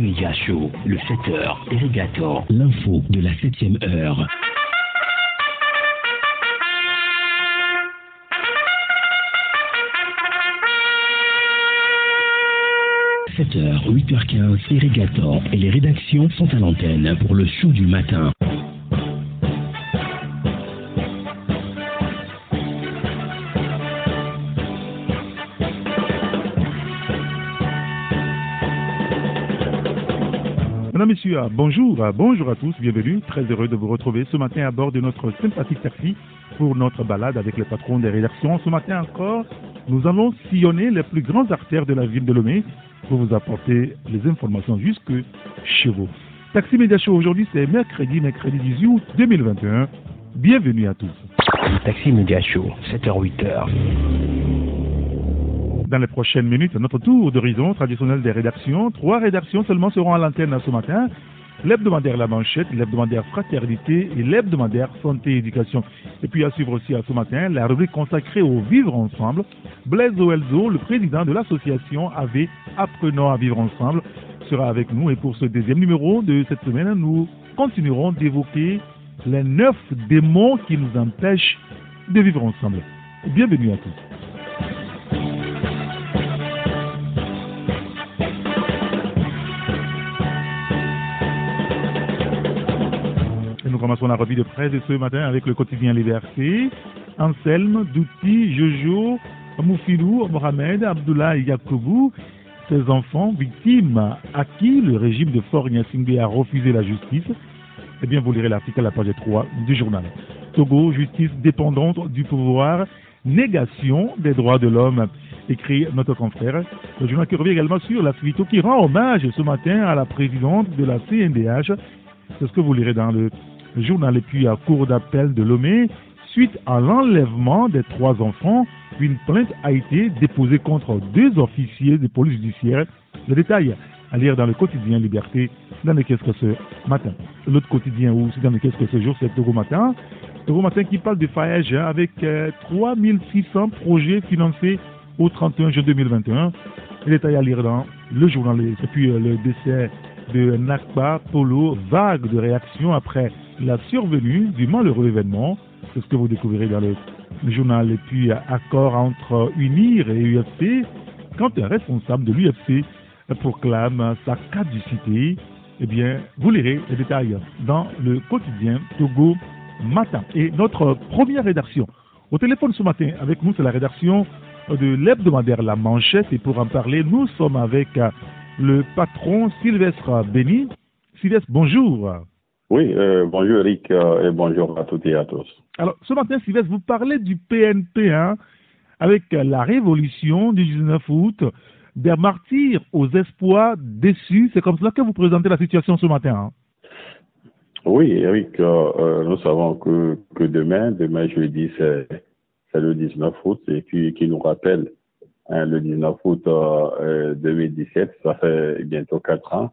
Media Show, le 7h, Irrigator, l'info de la 7ème heure. « 7h, 8h15, Irrigator et les rédactions sont à l'antenne pour le show du matin. Bonjour, bonjour à tous, bienvenue. Très heureux de vous retrouver ce matin à bord de notre sympathique taxi pour notre balade avec le patron des rédactions. Ce matin encore, nous allons sillonner les plus grandes artères de la ville de Lomé pour vous apporter les informations jusque chez vous. Taxi Média Show aujourd'hui, c'est mercredi, mercredi 18 août 2021. Bienvenue à tous. Taxi Média Show, 7h, 8h. Dans les prochaines minutes, notre tour d'horizon traditionnel des rédactions. Trois rédactions seulement seront à l'antenne ce matin. L'hebdomadaire La Manchette, l'hebdomadaire Fraternité et l'hebdomadaire Santé et Éducation. Et puis à suivre aussi à ce matin la rubrique consacrée au Vivre Ensemble. Blaise Oelzo, le président de l'association AV Apprenons à Vivre Ensemble, sera avec nous. Et pour ce deuxième numéro de cette semaine, nous continuerons d'évoquer les neuf démons qui nous empêchent de vivre ensemble. Bienvenue à tous. Commençons la revue de presse de ce matin avec le quotidien Liberté. Anselme, Douti, Jojo, Moufilou, Mohamed, Abdullah et Yakoubou, ces enfants victimes à qui le régime de Fort Gnassingbé a refusé la justice? Eh bien, vous lirez l'article à la page 3 du journal. Togo, justice dépendante du pouvoir, négation des droits de l'homme, écrit notre confrère. Le journal qui revient également sur la Suito qui rend hommage ce matin à la présidente de la CNDH. C'est ce que vous lirez dans le journal. Et puis, à cours d'appel de Lomé, suite à l'enlèvement des trois enfants, une plainte a été déposée contre deux officiers de police judiciaire. Le détail à lire dans le quotidien Liberté, dans le Qu'est-ce que ce matin. L'autre quotidien aussi dans le Qu'est-ce que ce jour, c'est Togo Matin. Togo Matin qui parle de Faège avec euh, 3600 projets financés au 31 juin 2021. Le détail à lire dans le journal. Et puis euh, le décès de Nakba Polo, vague de réaction après la survenue du malheureux événement. C'est ce que vous découvrirez dans le journal. Et puis, accord entre UNIR et UFC. Quand un responsable de l'UFC proclame sa caducité, eh bien, vous lirez les détails dans le quotidien Togo Matin. Et notre première rédaction au téléphone ce matin avec nous, c'est la rédaction de l'hebdomadaire La Manchette. Et pour en parler, nous sommes avec le patron Sylvestre Béni. Sylvestre, bonjour. Oui, euh, bonjour Eric euh, et bonjour à toutes et à tous. Alors, ce matin, Sylvestre, vous parlez du PNP hein, avec la révolution du 19 août, des martyrs aux espoirs déçus. C'est comme cela que vous présentez la situation ce matin. Hein. Oui, Eric, euh, nous savons que, que demain, demain jeudi, c'est le 19 août et puis qui nous rappelle hein, le 19 août 2017, ça fait bientôt quatre ans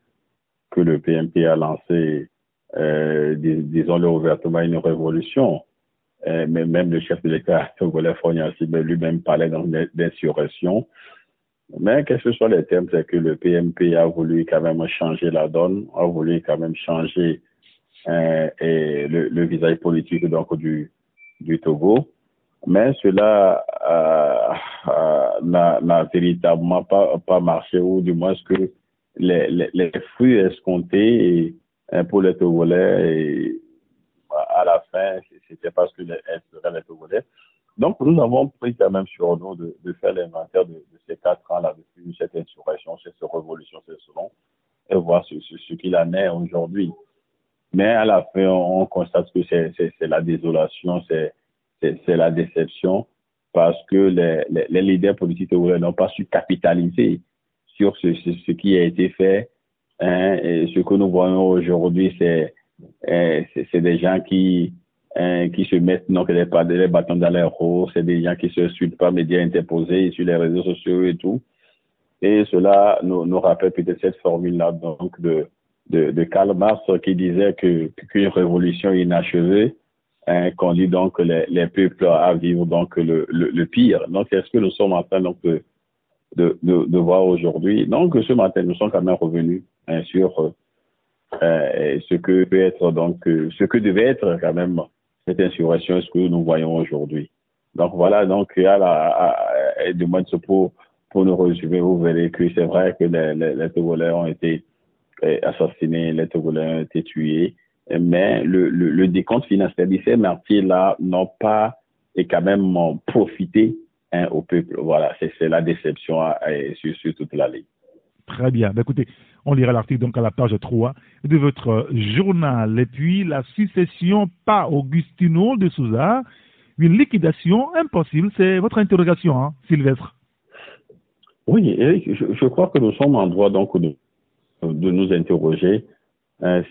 que le PNP a lancé euh, dis, disons-le ouvertement, une révolution. Euh, mais même le chef de l'État, Togolais Fognassi, lui-même parlait d'insurrection. Mais quels que soient les termes, c'est que le PMP a voulu quand même changer la donne, a voulu quand même changer euh, le, le, visage politique donc du, du Togo. Mais cela n'a véritablement pas, pas marché, ou du moins que les, les, les fruits escomptés pour les Togolais et à la fin, c'était parce que les, les Togolais. Donc, nous avons pris quand même sur nous de, de faire l'inventaire de, ces quatre ans-là, depuis cette insurrection, cette révolution, ce et voir ce, ce, ce qu'il en est aujourd'hui. Mais à la fin, on, on constate que c'est la désolation, c'est la déception, parce que les, les, les leaders politiques n'ont pas su capitaliser sur ce, ce, ce, qui a été fait. Hein, ce que nous voyons aujourd'hui, c'est c'est des gens qui, hein, qui se mettent donc les, bâtons dans les roues, c'est des gens qui se suivent par médias interposés sur les réseaux sociaux et tout. Et cela nous, rappelle peut-être cette formule-là donc de, de, de, Karl Marx qui disait qu'une révolution inachevée hein, conduit donc les, les, peuples à vivre donc le, le, pire. Donc est-ce que nous sommes en train donc de, de, de, voir aujourd'hui. Donc, ce matin, nous sommes quand même revenus hein, sur euh, ce que peut être donc ce que devait être quand même cette insurrection, ce que nous voyons aujourd'hui. Donc voilà, donc à la de moins pour pour nous résumer, vous verrez que c'est vrai que les, les, les ont été assassinés, les Togolais ont été tués, mais le, le, décompte financier de ces martyrs-là n'ont pas et quand même profité hein, au peuple. Voilà, c'est la déception hein, sur, toute la ligne. Très bien. Ben, écoutez, on lira l'article à la page 3 de votre journal. Et puis, la succession par Augustino de Souza, une liquidation impossible, c'est votre interrogation, hein, Sylvestre. Oui, je, crois que nous sommes en droit donc de, nous interroger hein,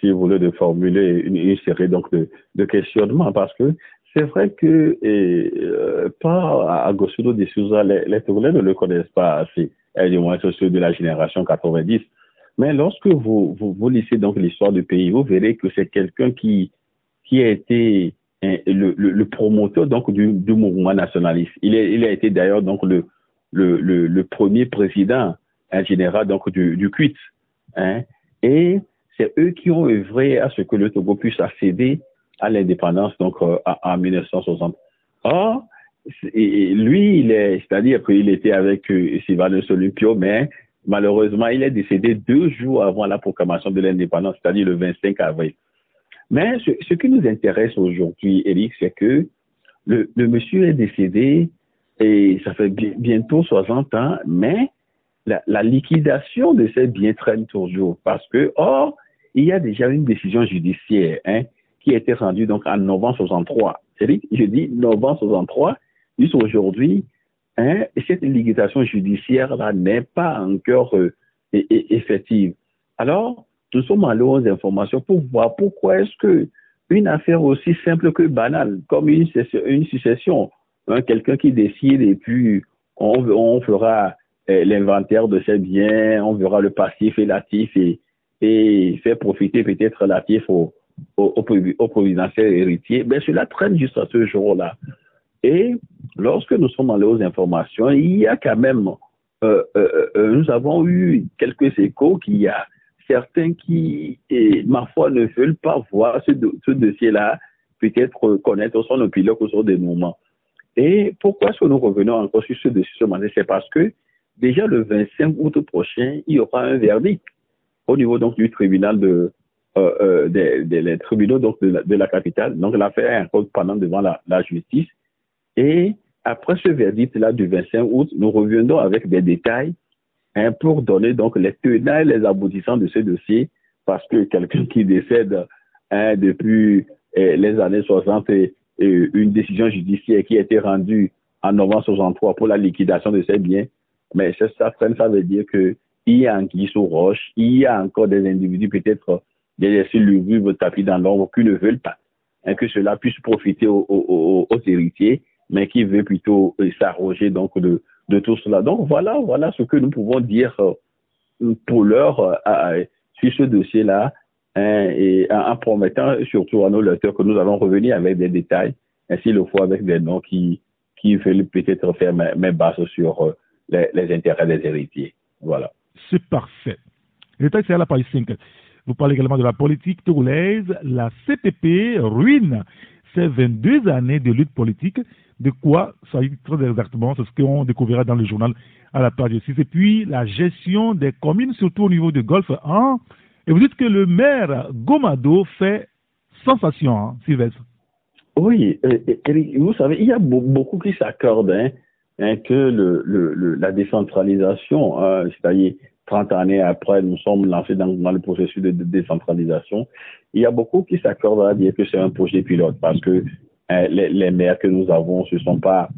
si, vous voulez, de formuler une, série donc de, de, questionnements parce que c'est vrai que euh, pas à Gossudo de Souza, les, les ne le connaissent pas assez, et du moins ceux de la génération 90. Mais lorsque vous, vous, lisez donc l'histoire du pays, vous verrez que c'est quelqu'un qui, qui a été hein, le, le, promoteur donc du, mouvement nationaliste. Il, est, il a été d'ailleurs donc le, le, premier président en général donc du, CUIT. Hein, et c'est eux qui ont œuvré à ce que le Togo puisse accéder à l'indépendance donc euh, en 1960. Or, lui, il est, c'est-à-dire qu'il était avec euh, Olympio, mais malheureusement, il est décédé deux jours avant la proclamation de l'indépendance, c'est-à-dire le 25 avril. Mais ce, qui nous intéresse aujourd'hui, Eric, c'est que le, monsieur est décédé et ça fait bientôt 60 ans, mais la, liquidation de ces biens traîne toujours parce que, or, il y a déjà une décision judiciaire hein, qui a été rendue donc en novembre 63. C'est-à-dire, je dis novembre 63, jusqu'aujourd'hui, hein, cette liquidation judiciaire-là n'est pas encore euh, effective. Alors, nous sommes allés aux informations pour voir pourquoi est-ce que une affaire aussi simple que banale, comme une, succession, hein, quelqu'un qui décide et puis on, fera euh, l'inventaire de ses biens, on verra le passif et l'actif et, et faire profiter peut-être l'actif au, au, providentiel héritier, ben cela traîne jusqu'à ce jour-là. Et lorsque nous sommes allés aux informations, il y a quand même, euh, euh, euh nous avons eu quelques échos qu'il y a certains qui, ma foi, ne veulent pas voir ce, dossier-là, peut-être connaître son opinion ou son dénouement. Et pourquoi est-ce que nous revenons encore sur ce dossier ce matin? C'est parce que déjà le 25 août prochain, il y aura un verdict au niveau donc du tribunal de des, tribunaux donc de la, capitale. Donc l'affaire est encore pendant devant la, justice. Et après ce verdict-là du 25 août, nous reviendrons avec des détails hein, pour donner donc les tenants et les aboutissants de ce dossier, parce que quelqu'un qui décède hein, depuis eh, les années 60 et, une décision judiciaire qui a été rendue en novembre 63 pour la liquidation de ses biens, mais ça, veut dire que il y a un qui sous roche, il y a encore des individus peut-être des le tapis dans l'ombre qui ne veulent pas hein, que cela puisse profiter aux, héritiers, mais qui veulent plutôt euh, s'arroger donc de, de tout cela. Donc voilà, voilà ce que nous pouvons dire euh, pour l'heure euh, sur ce dossier-là, hein, en, promettant surtout à nos lecteurs que nous allons revenir avec des détails, ainsi le fois avec des noms qui, qui veulent peut-être faire mes, bases sur les, les intérêts des héritiers. Voilà. C'est parfait. Le c'est à la page 5. Vous parlez également de la politique togolaise. La CPP ruine ces 22 années de lutte politique. De quoi s'agit très exactement? C'est ce qu'on découvrira dans le journal à la page 6. Et puis, la gestion des communes, surtout au niveau de Golfe 1. Et vous dites que le maire Gomado fait sensation, hein, Sylvestre. Oui, Eric, vous savez, il y a beaucoup qui s'accordent hein, hein, que la décentralisation, hein, c'est-à-dire 30 années après, nous sommes lancés dans, le processus de, décentralisation. Il y a beaucoup qui s'accordent à dire que c'est un projet pilote parce que euh, les, maires que nous avons, ce sont pas,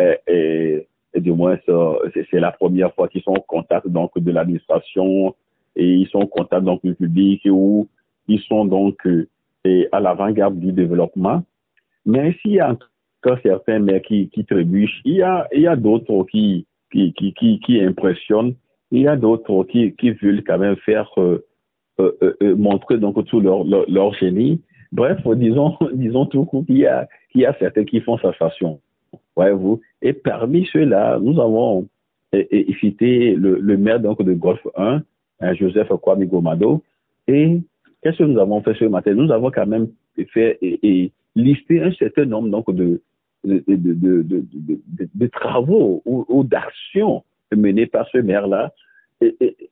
euh, et, du moins, c'est la première fois qu'ils sont en contact donc de l'administration et ils sont en contact donc du public où ils sont donc euh, à l'avant-garde du développement. Mais s'il y a certains maires qui, trébuchent, il y a, a d'autres qui, qui, qui, qui impressionnent il y a d'autres qui, veulent quand même faire euh, euh, euh, montrer donc tout leur, leur, génie. Bref, disons, disons tout coup qu'il y a, certains qui font sensation. Voyez-vous. Et parmi ceux-là, nous avons et, citer le, maire donc de Golfe 1, hein, Joseph Kwame Gomado. Et qu'est-ce que nous avons fait ce matin? Nous avons quand même fait et, listé un certain nombre donc de, de, de, travaux ou d'actions menées par ce maire-là.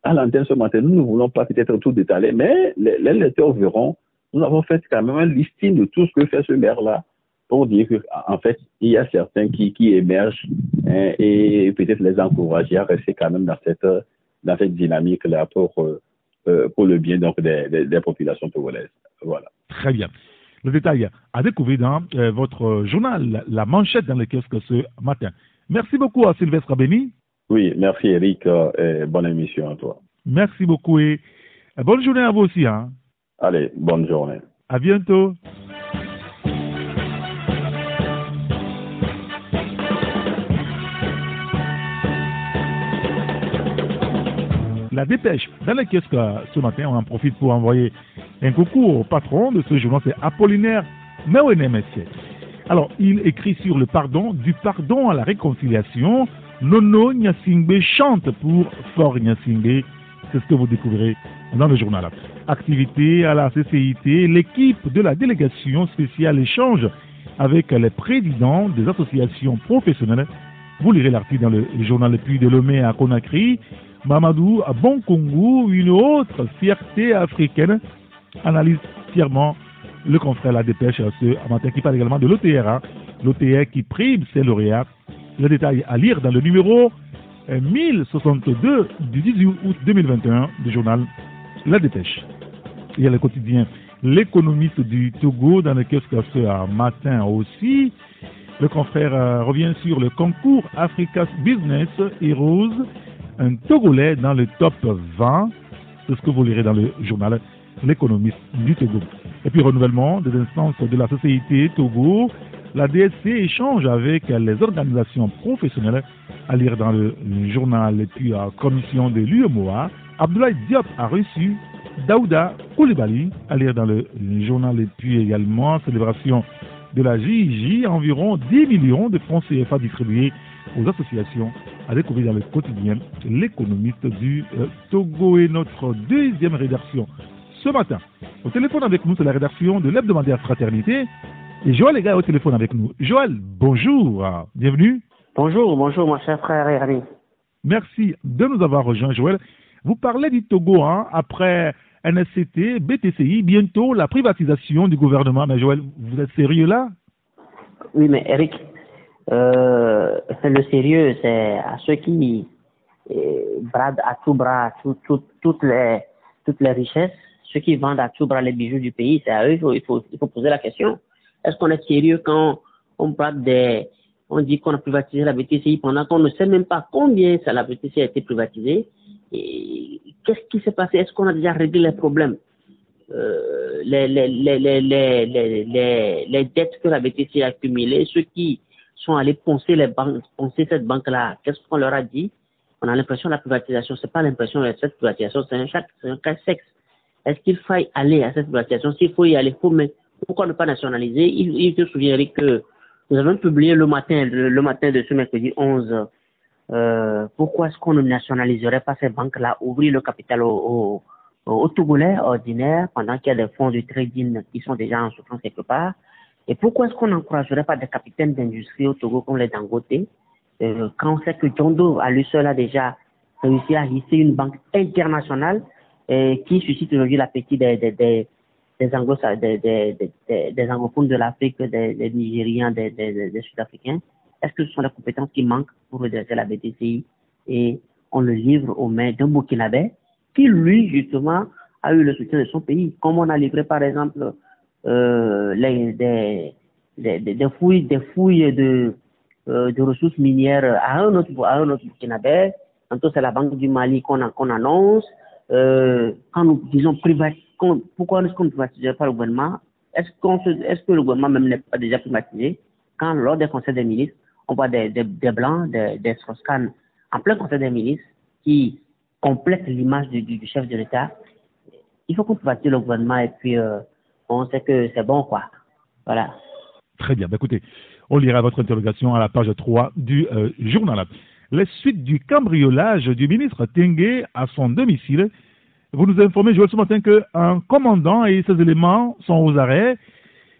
À l'antenne ce matin, nous ne voulons pas peut-être tout détailler, mais les, les lecteurs verront, nous avons fait quand même un listing de tout ce que fait ce maire-là pour dire qu'en fait, il y a certains qui, qui émergent hein, et peut-être les encourager à rester quand même dans cette, dans cette dynamique-là pour, euh, euh, pour le bien donc, des, des, populations togolaises. Voilà. Très bien. Le détail à découvrir dans euh, votre journal, la manchette dans le kiosque ce matin. Merci beaucoup à Sylvestre Abeni. Oui, merci Eric et bonne émission à toi. Merci beaucoup et bonne journée à vous aussi. Hein. Allez, bonne journée. À bientôt. la dépêche dans les kiosques ce matin. On en profite pour envoyer un coucou au patron de ce journal, c'est Apollinaire Mewenemessier. Alors, il écrit sur le pardon, du pardon à la réconciliation. Nono Nyasingbe chante pour Fort Nyasingbe. C'est ce que vous découvrirez dans le journal. Activité à la CCIT, l'équipe de la délégation spéciale échange avec les présidents des associations professionnelles. Vous lirez l'article dans le journal Puy de Lomé à Conakry. Mamadou à Bon Congo, une autre fierté africaine, analyse fièrement le confrère La Dépêche ce matin qui parle également de l'OTRA, l'OTR qui prime ses lauréats. Le détail à lire dans le numéro 1062 du 18 août 2021 du journal La Dépêche. Il y a le quotidien L'économiste du Togo dans le kiosque ce matin aussi. Le confrère euh, revient sur le concours Africa's Business Heroes un Togolais dans le top 20. C'est ce que vous lirez dans le journal L'économiste du Togo. Et puis renouvellement des instances de la société Togo. La DSC échange avec les organisations professionnelles à lire dans le journal et puis à commission de l'UMOA. Abdoulaye Diop a reçu Daouda Koulibaly à lire dans le journal et puis également célébration de la JIJ, environ 10 millions de francs CFA distribués aux associations à découvrir dans le quotidien l'économiste du euh, Togo et notre deuxième rédaction ce matin. Au téléphone avec nous, c'est la rédaction de l'hebdomadaire Fraternité. Et Joël est au téléphone avec nous. Joël, bonjour, bienvenue. Bonjour, bonjour mon cher frère et ami. Merci de nous avoir rejoints, Joël. Vous parlez du Togo hein, après NSCT, BTCI, bientôt la privatisation du gouvernement. Mais Joël, vous êtes sérieux là? Oui, mais Eric, euh, le sérieux, c'est à ceux qui euh, bradent à tout bras toutes, les, toutes les richesses, ceux qui vendent à tout bras les bijoux du pays, c'est à eux il faut, il faut poser la question. Est-ce qu'on est sérieux quand on brade des, on dit qu'on a privatisé la BTCI pendant qu'on ne sait même pas combien ça, la BTCI a été privatisée? Qu'est-ce qui s'est passé? Est-ce qu'on a déjà réglé les problèmes euh, les, les, les, les, dettes que la BTC a accumulées, ceux qui sont allés poncer les poncer cette banque-là, qu'est-ce qu'on leur a dit? On a l'impression que la privatisation, c'est pas l'impression de cette privatisation, c'est un, cas sexe. Est-ce qu'il faille aller à cette privatisation? S'il faut y aller, faut, mais pourquoi ne pas nationaliser il, il te souviendrait que nous avons publié le matin, le, matin de ce mercredi 11 euh, pourquoi est-ce qu'on ne nationaliserait pas ces banques-là, ouvrir le capital aux au, Togolais ordinaires pendant qu'il y a des fonds de trading qui sont déjà en souffrance quelque part Et pourquoi est-ce qu'on n'encouragerait pas des capitaines d'industrie au Togo comme les Dangote euh, quand on sait que John Doe, à lui seul, a déjà réussi à hisser une banque internationale qui suscite aujourd'hui l'appétit des, des, anglo des, des, anglophones de l'Afrique, des, des Nigériens, des, Sud-Africains est-ce que ce sont les compétences qui manquent pour redresser la BTCI et on le livre aux mains d'un Burkinabé qui, lui, justement, a eu le soutien de son pays. Comme on a livré, par exemple, euh, des, fouilles, euh, de ressources minières à un autre, à un autre Burkinabé. Tantôt, c'est la Banque du Mali qu'on qu'on annonce. Euh, quand nous disons privatisation, pourquoi est-ce qu'on ne privatise pas le gouvernement? Est-ce qu'on est-ce que le gouvernement même n'est pas déjà privatisé Quand, lors des conseils des ministres, on voit des, des, blancs, des, des en plein conseil des ministres qui complètent l'image du, du, chef de l'État. Il faut qu'on privatise le gouvernement et puis euh, on sait que c'est bon, quoi. Voilà. Très bien. Bah, écoutez, on lira votre interrogation à la page 3 du euh, journal. les suites du cambriolage du ministre Tengue à son domicile. Vous nous informez, Joël, ce matin qu'un commandant et ses éléments sont aux arrêts.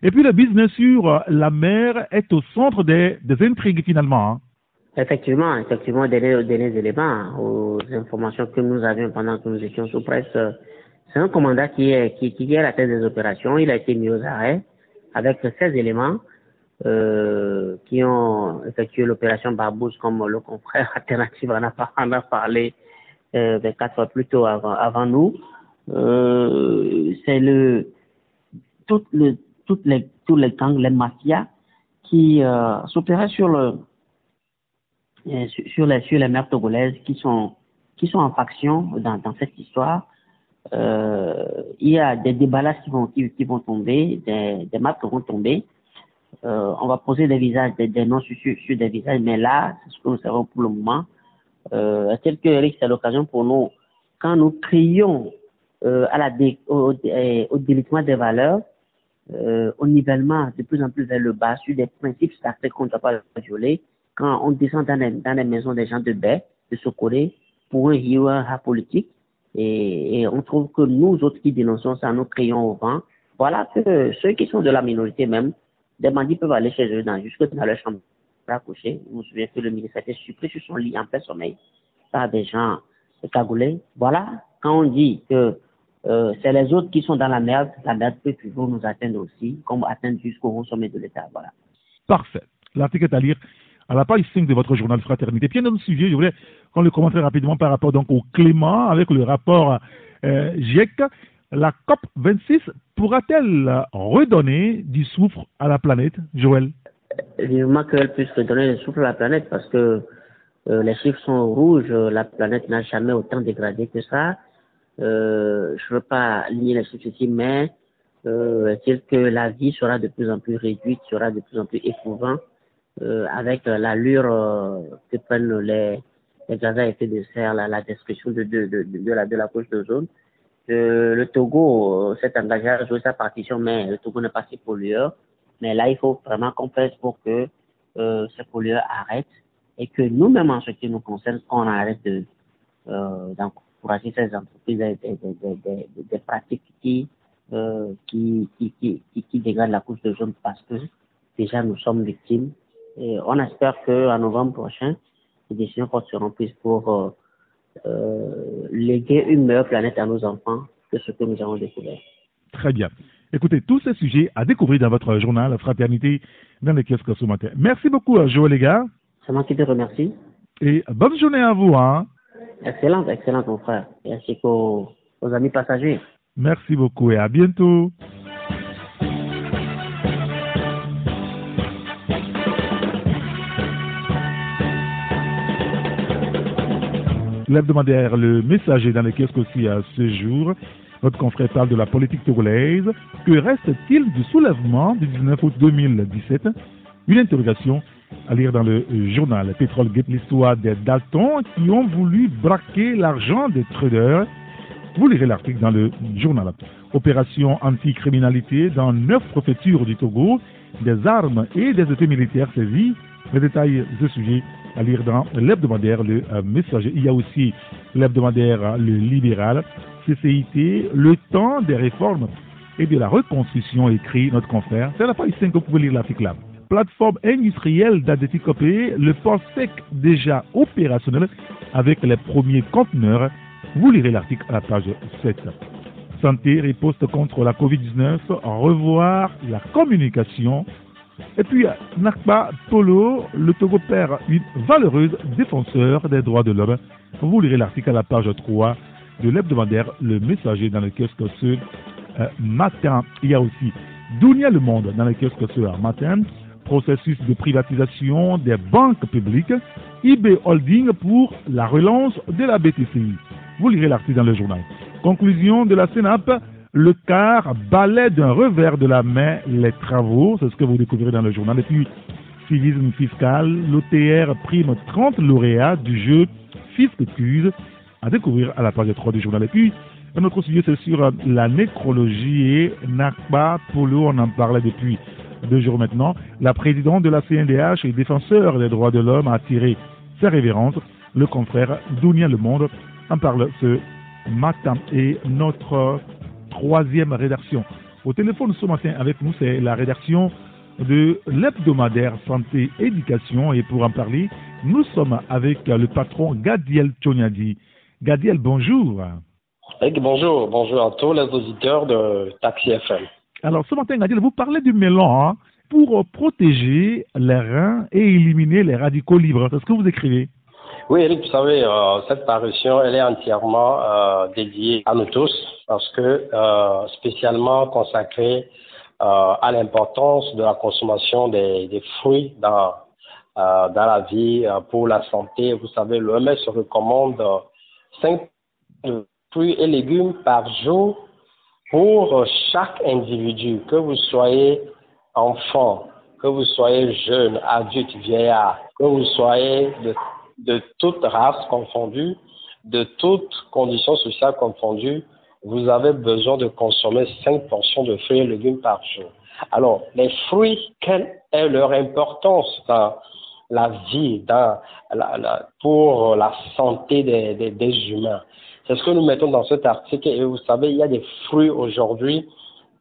Et puis le business sur la mer est au centre des, intrigues finalement. Hein. Effectivement, effectivement, derniers, derniers éléments aux informations que nous avions pendant que nous étions sous presse. C'est un commandant qui est, qui, est à la tête des opérations. Il a été mis aux arrêts avec 16 éléments euh, qui ont effectué l'opération Barbouze, comme le confrère alternative en a, en a parlé euh, quatre fois plus tôt avant, nous. Euh, c'est le, le, toutes les, tous les gangs, les mafias qui euh, s'opéraient sur le, euh, sur les, sur les mers togolaises qui sont, qui sont en faction dans, dans cette histoire. Il y a des déballages qui vont, qui, vont tomber, des, des maps qui vont tomber. On va poser des visages, des noms sur, sur, des visages, mais là, c'est ce que nous savons pour le moment. Euh, tel que c'est l'occasion pour nous, quand nous crions euh, la dé, au, au, délitement des valeurs, euh, au nivellement de plus en plus vers le bas sur des principes sacrés qu'on ne doit pas violer, quand on descend dans les, maisons des gens de baie, de Socoré, pour un héros politique, et, et, on trouve que nous autres qui dénonçons ça, nous crions au vent. Voilà que ceux qui sont de la minorité même, des bandits peuvent aller chez eux dans, jusque dans leur chambre coucher. Vous vous souvenez que le ministre était surpris sur son lit en plein sommeil par des gens cagoulés. Voilà, quand on dit que euh, c'est les autres qui sont dans la merde, la merde peut toujours nous atteindre aussi, comme atteindre jusqu'au sommet de l'État. Voilà. Parfait. L'article est à lire à la page 5 de votre journal Fraternité. Puis, un autre sujet, je voulais qu'on le commente rapidement par rapport donc au Clément avec le rapport euh, GIEC. La COP 26 pourra-t-elle redonner du souffle à la planète, Joël? Vivement qu'elle puisse redonner du souffle à la planète parce que euh, les chiffres sont rouges, la planète n'a jamais autant dégradé que ça. Euh, je ne veux pas lier les chiffres ici, mais euh, est-il que la vie sera de plus en plus réduite, sera de plus en plus éprouvant euh, avec l'allure euh, que prennent les, les gaz à effet de serre, la, la destruction de, de, de, la, de la couche de zone. Euh, le Togo s'est engagé à jouer sa partition, mais le Togo n'est pas si pollueur. Mais là, il faut vraiment qu'on fasse pour que euh, ces pollueurs arrêtent et que nous-mêmes, en ce qui nous concerne, qu'on arrête de euh, d'encourager ces entreprises des, des, pratiques qui, qui, dégradent la couche de zone parce que déjà nous sommes victimes et on espère qu'en novembre prochain, les décisions seront prises pour euh, euh, léguer une meilleure planète à nos enfants que ce que nous avons découvert. Très bien. Écoutez, tous ces sujets à découvrir dans votre journal Fraternité dans les kiosques ce matin. Merci beaucoup, Joël, les gars. C'est moi qui te remercie. Et bonne journée à vous. Hein. Excellente, excellente, mon frère. Et ainsi qu'aux amis passagers. Merci beaucoup et à bientôt. l'hebdomadaire Le Messager dans les kiosques aussi à ce jour. Notre confrère parle de la politique togolaise. Que reste-t-il du soulèvement du 19 août 2017 Une interrogation à lire dans le journal Pétrole Gate, l'histoire des Daltons qui ont voulu braquer l'argent des traders. Vous lirez l'article dans le journal. Opération anti-criminalité dans neuf préfectures du Togo, des armes et des effets militaires saisis. Les détails de sujet à lire dans l'hebdomadaire Le euh, Messager. Il y a aussi l'hebdomadaire euh, Le Libéral, CCIT, Le temps des réformes et de la reconstruction, écrit notre confrère. C'est la page 5 que vous pouvez lire l'article là. Plateforme industrielle d'Adéticopé, le port sec déjà opérationnel avec les premiers conteneurs. Vous lirez l'article à la page 7. Santé, riposte contre la Covid-19, revoir la communication et puis, Nakba Polo, le Togo perd une valeureuse défenseur des droits de l'homme. Vous lirez l'article à la page 3 de l'hebdomadaire Le Messager dans le kiosque ce euh, matin. Il y a aussi Dunia Le Monde dans le kiosque ce matin. Processus de privatisation des banques publiques. IB Holding pour la relance de la BTCI. Vous lirez l'article dans le journal. Conclusion de la CENAP le quart balaie d'un revers de la main les travaux, c'est ce que vous découvrirez dans le journal. Et puis, civisme fiscal, l'OTR prime 30 lauréats du jeu Fisc à découvrir à la page 3 du journal. Et puis, un autre sujet, c'est sur la nécrologie et Nakba Polo, on en parlait depuis deux jours maintenant. La présidente de la CNDH et défenseur des droits de l'homme a attiré Sa révérence, le confrère Dounia Le Monde, en parle ce matin. Et notre troisième rédaction au téléphone ce matin avec nous, c'est la rédaction de l'hebdomadaire Santé Éducation. Et pour en parler, nous sommes avec le patron Gadiel Tchonyadi. Gadiel, bonjour. bonjour. Bonjour à tous les auditeurs de Taxi FM. Alors, ce matin, Gadiel, vous parlez du mélange hein, pour protéger les reins et éliminer les radicaux libres. C'est ce que vous écrivez oui, Eric, vous savez, euh, cette parution, elle est entièrement euh, dédiée à nous tous parce que euh, spécialement consacrée à l'importance de la consommation des, fruits dans, dans la vie pour la santé. Vous savez, l'OMS recommande 5 fruits et légumes par jour pour chaque individu, que vous soyez enfant, que vous soyez jeune, adulte, vieillard, que vous soyez de de toute race confondue, de toutes conditions sociales confondues, vous avez besoin de consommer 5 portions de fruits et légumes par jour. Alors, les fruits, quelle est leur importance dans la vie, dans la, pour la santé des, humains? C'est ce que nous mettons dans cet article. Et vous savez, il y a des fruits aujourd'hui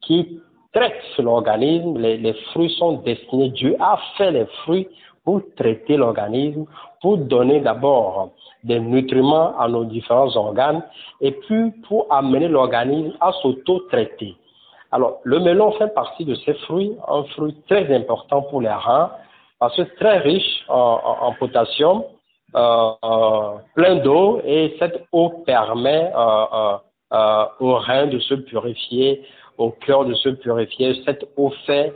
qui traitent l'organisme. Les fruits sont destinés, Dieu a fait les fruits pour traiter l'organisme, pour donner d'abord des nutriments à nos différents organes et puis pour amener l'organisme à s'auto-traiter. Alors, le melon fait partie de ces fruits, un fruit très important pour les reins parce que très riche en, potassium, euh, euh, plein d'eau et cette eau permet euh, aux reins de se purifier, au cœur de se purifier. Cette eau fait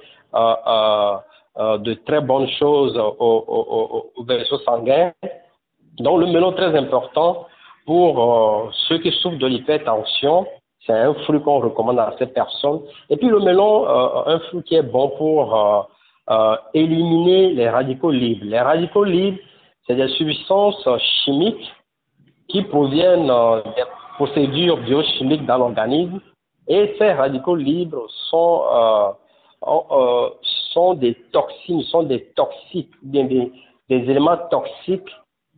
de très bonnes choses au, au, au, vaisseau sanguin. Donc le melon très important pour euh, ceux qui souffrent de l'hypertension. C'est un fruit qu'on recommande à ces personnes. Et puis le melon, euh, un fruit qui est bon pour éliminer les radicaux libres. Les radicaux libres, c'est des substances chimiques qui proviennent des procédures biochimiques dans l'organisme. Et ces radicaux libres sont euh, sont des toxines, sont des toxiques, des, éléments toxiques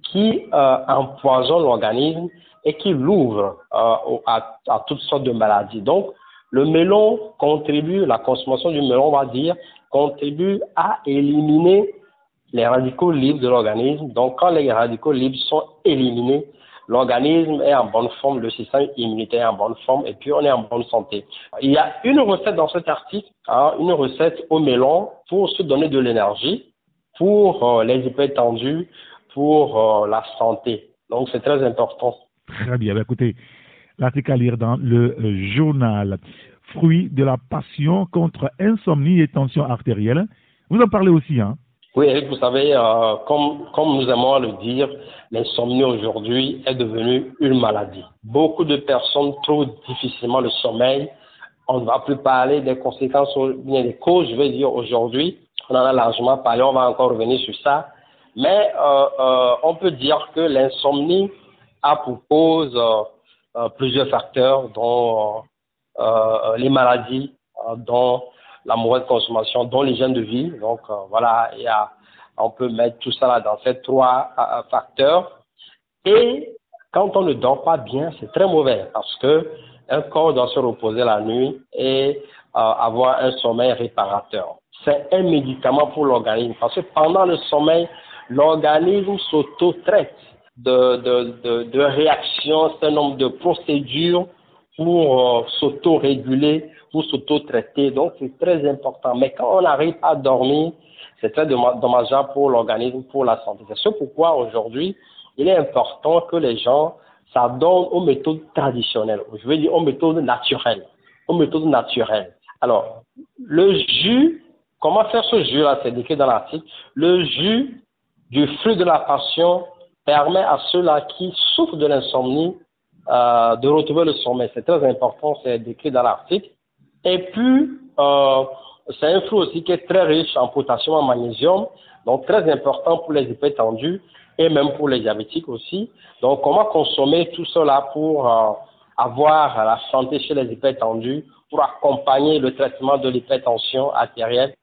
qui euh, empoisonnent l'organisme et qui l'ouvrent euh, à, toutes sortes de maladies. Donc, le melon contribue, la consommation du melon, on va dire, contribue à éliminer les radicaux libres de l'organisme. Donc, quand les radicaux libres sont éliminés, l'organisme est en bonne forme, le système immunitaire est en bonne forme et puis on est en bonne santé. Il y a une recette dans cet article, hein, une recette au melon pour se donner de l'énergie, pour euh, les hypertendus, pour euh, la santé. Donc c'est très important. Très bien. Ben, écoutez, l'article à lire dans le euh, journal Fruits de la passion contre insomnie et tension artérielle. Vous en parlez aussi, hein oui, Eric, vous savez, euh, comme, nous aimons le dire, l'insomnie aujourd'hui est devenue une maladie. Beaucoup de personnes trouvent difficilement le sommeil. On ne va plus parler des conséquences, bien des causes, je veux dire, aujourd'hui. On en a largement parlé, on va encore revenir sur ça. Mais euh, euh, on peut dire que l'insomnie a pour cause plusieurs facteurs, dont les maladies, dont la mauvaise consommation, dont l'hygiène de vie. Donc euh, voilà, on peut mettre tout ça là dans ces trois euh, facteurs. Et quand on ne dort pas bien, c'est très mauvais parce que un corps doit se reposer la nuit et euh, avoir un sommeil réparateur. C'est un médicament pour l'organisme parce que pendant le sommeil, l'organisme s'auto-traite de, réactions, un nombre de procédures pour s'auto-réguler s'auto-traiter. Donc, c'est très important. Mais quand on n'arrive pas à dormir, c'est très dommageable pour l'organisme, pour la santé. C'est ce pourquoi aujourd'hui, il est important que les gens s'adonnent aux méthodes traditionnelles. Je veux dire aux méthodes naturelles. Aux méthodes naturelles. Alors, le jus, comment faire ce jus-là, c'est décrit dans l'article. Le jus du fruit de la passion permet à ceux-là qui souffrent de l'insomnie euh, de retrouver le sommeil. C'est très important, c'est décrit dans l'article. Et puis, euh, c'est un fruit aussi qui est très riche en potassium, en magnésium, donc très important pour les hypertendus et même pour les diabétiques aussi. Donc, comment consommer tout cela pour euh, avoir la santé chez les hypertendus, pour accompagner le traitement de l'hypertension artérielle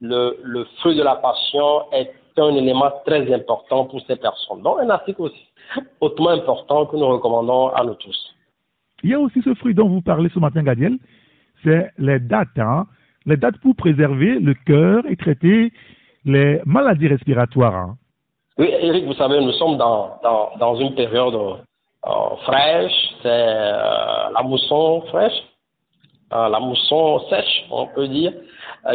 le, le fruit de la passion est un élément très important pour ces personnes. Donc, un article aussi hautement important que nous recommandons à nous tous. Il y a aussi ce fruit dont vous parlez ce matin, Gadiel, c'est les dates. Hein? Les dates pour préserver le cœur et traiter les maladies respiratoires. Hein? Oui, Eric, vous savez, nous sommes dans, dans, dans une période euh, fraîche, c'est euh, la mousson fraîche, euh, la mousson sèche, on peut dire,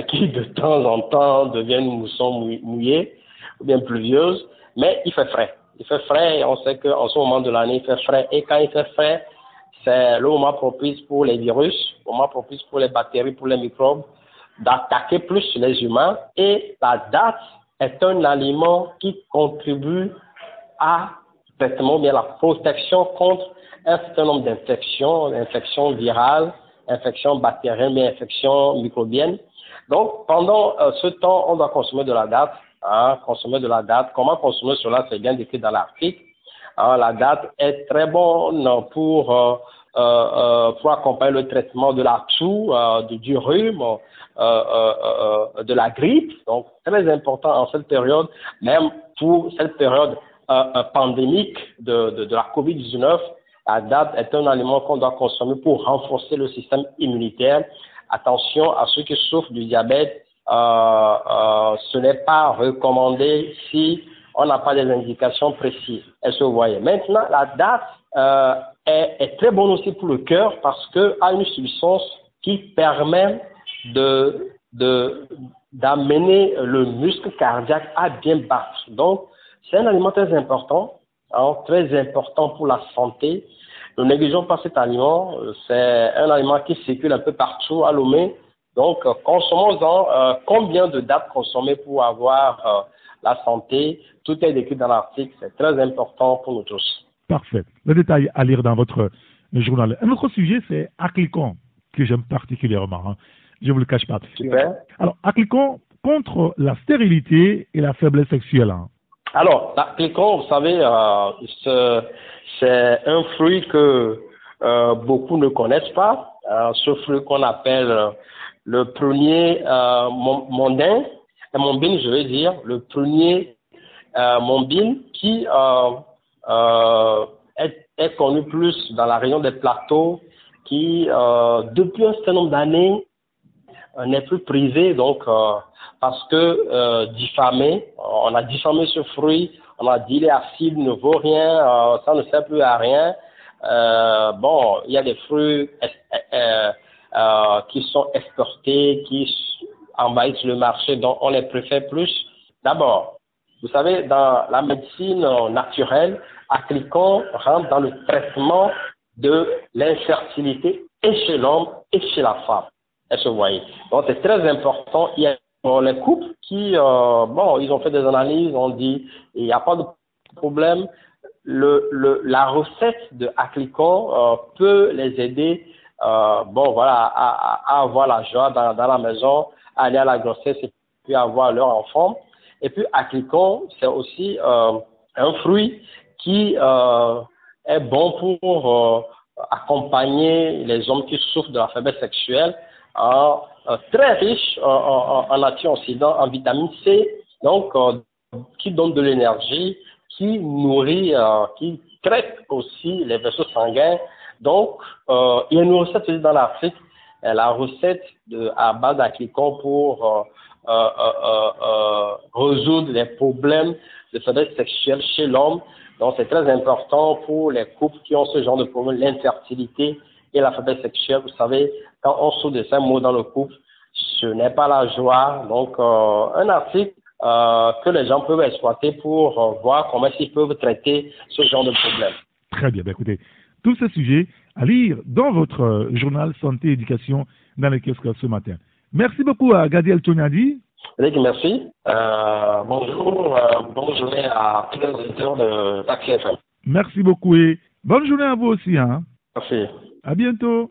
qui de temps en temps devient une mousson mouillée ou bien pluvieuse, mais il fait frais. Il fait frais et on sait qu'en ce moment de l'année, il fait frais. Et quand il fait frais, c'est le moment propice pour les virus, le moment propice pour les bactéries, pour les microbes, d'attaquer plus les humains. Et la date est un aliment qui contribue à bien la protection contre un certain nombre d'infections, infections virales, infections bactériennes, mais infections microbiennes. Donc, pendant euh, ce temps, on doit consommer de la date. Hein, consommer de la date. Comment consommer cela, c'est bien décrit dans l'article. Hein, la date est très bonne pour, euh, euh, euh pour accompagner le traitement de la toux, du rhume, de la grippe. Donc, très important en cette période, même pour cette période pandémique de, la COVID-19. La date est un aliment qu'on doit consommer pour renforcer le système immunitaire. Attention à ceux qui souffrent du diabète, ce n'est pas recommandé si on n'a pas des indications précises. Elle se voyait. Maintenant, la date euh, est, très bonne aussi pour le cœur parce qu'elle a une substance qui permet d'amener le muscle cardiaque à bien battre. Donc, c'est un aliment très important, hein, très important pour la santé. Ne négligeons pas cet aliment. C'est un aliment qui circule un peu partout à Lomé. Donc, consommons-en. Euh, combien de dates consommer pour avoir euh, la santé Tout est décrit dans l'article. C'est très important pour nous tous. Parfait. Le détail à lire dans votre journal. Un autre sujet, c'est Aclicon, que j'aime particulièrement. Hein. Je ne vous le cache pas. Super. Alors, Aclicon contre la stérilité et la faiblesse sexuelle. Hein. Alors, l'Aclicon, vous savez, euh, c'est un fruit que euh, beaucoup ne connaissent pas. Euh, ce fruit qu'on appelle le premier euh, mondain, mombine, je veux dire, le premier euh, mombine qui euh, euh, est, connu plus dans la région des plateaux, qui euh, depuis un certain nombre d'années n'est plus prisé, donc parce que diffamé, on a diffamé ce fruit, on a dit les acides ne vaut rien, ça ne sert plus à rien. bon, il y a des fruits qui sont exportés, qui envahissent le marché, donc on les préfère plus. D'abord, vous savez, dans la médecine naturelle, Aclicon rentre dans le traitement de l'infertilité et chez l'homme et chez la femme. Est-ce que voyez? Donc c'est très important. Il y a les couples qui, euh, bon, ils ont fait des analyses, on dit, il n'y a pas de problème. La recette de Aclicon euh, peut les aider euh, bon, voilà, à, avoir la joie dans, la maison, aller à la grossesse et puis avoir leur enfant. Et puis, Aclicon, c'est aussi euh, un fruit qui euh, est bon pour euh, accompagner les hommes qui souffrent de la faiblesse sexuelle, euh, très riche en, en, antioxydants, en vitamine C, donc qui donne de l'énergie, qui nourrit, qui traite aussi les vaisseaux sanguins, donc, il y a une recette dans l'Afrique, la recette à base d'Aclicon pour euh euh, euh, euh, résoudre les problèmes de faiblesse sexuelle chez l'homme. Donc, c'est très important pour les couples qui ont ce genre de problème, l'infertilité et la faiblesse sexuelle. Vous savez, quand on souffre de ces mots dans le couple, ce n'est pas la joie. Donc, un article que les gens peuvent exploiter pour voir comment ils peuvent traiter ce genre de problème. Très bien. Ben, écoutez, tous ces sujets à lire dans votre euh, journal Santé et Éducation dans les kiosques ce matin. Merci beaucoup à Gadiel Tonyadi. merci. Euh, bonjour, euh, bonne journée à tous les auditeurs de Taxi FM. Merci beaucoup et bonne journée à vous aussi. Hein. Merci. À bientôt.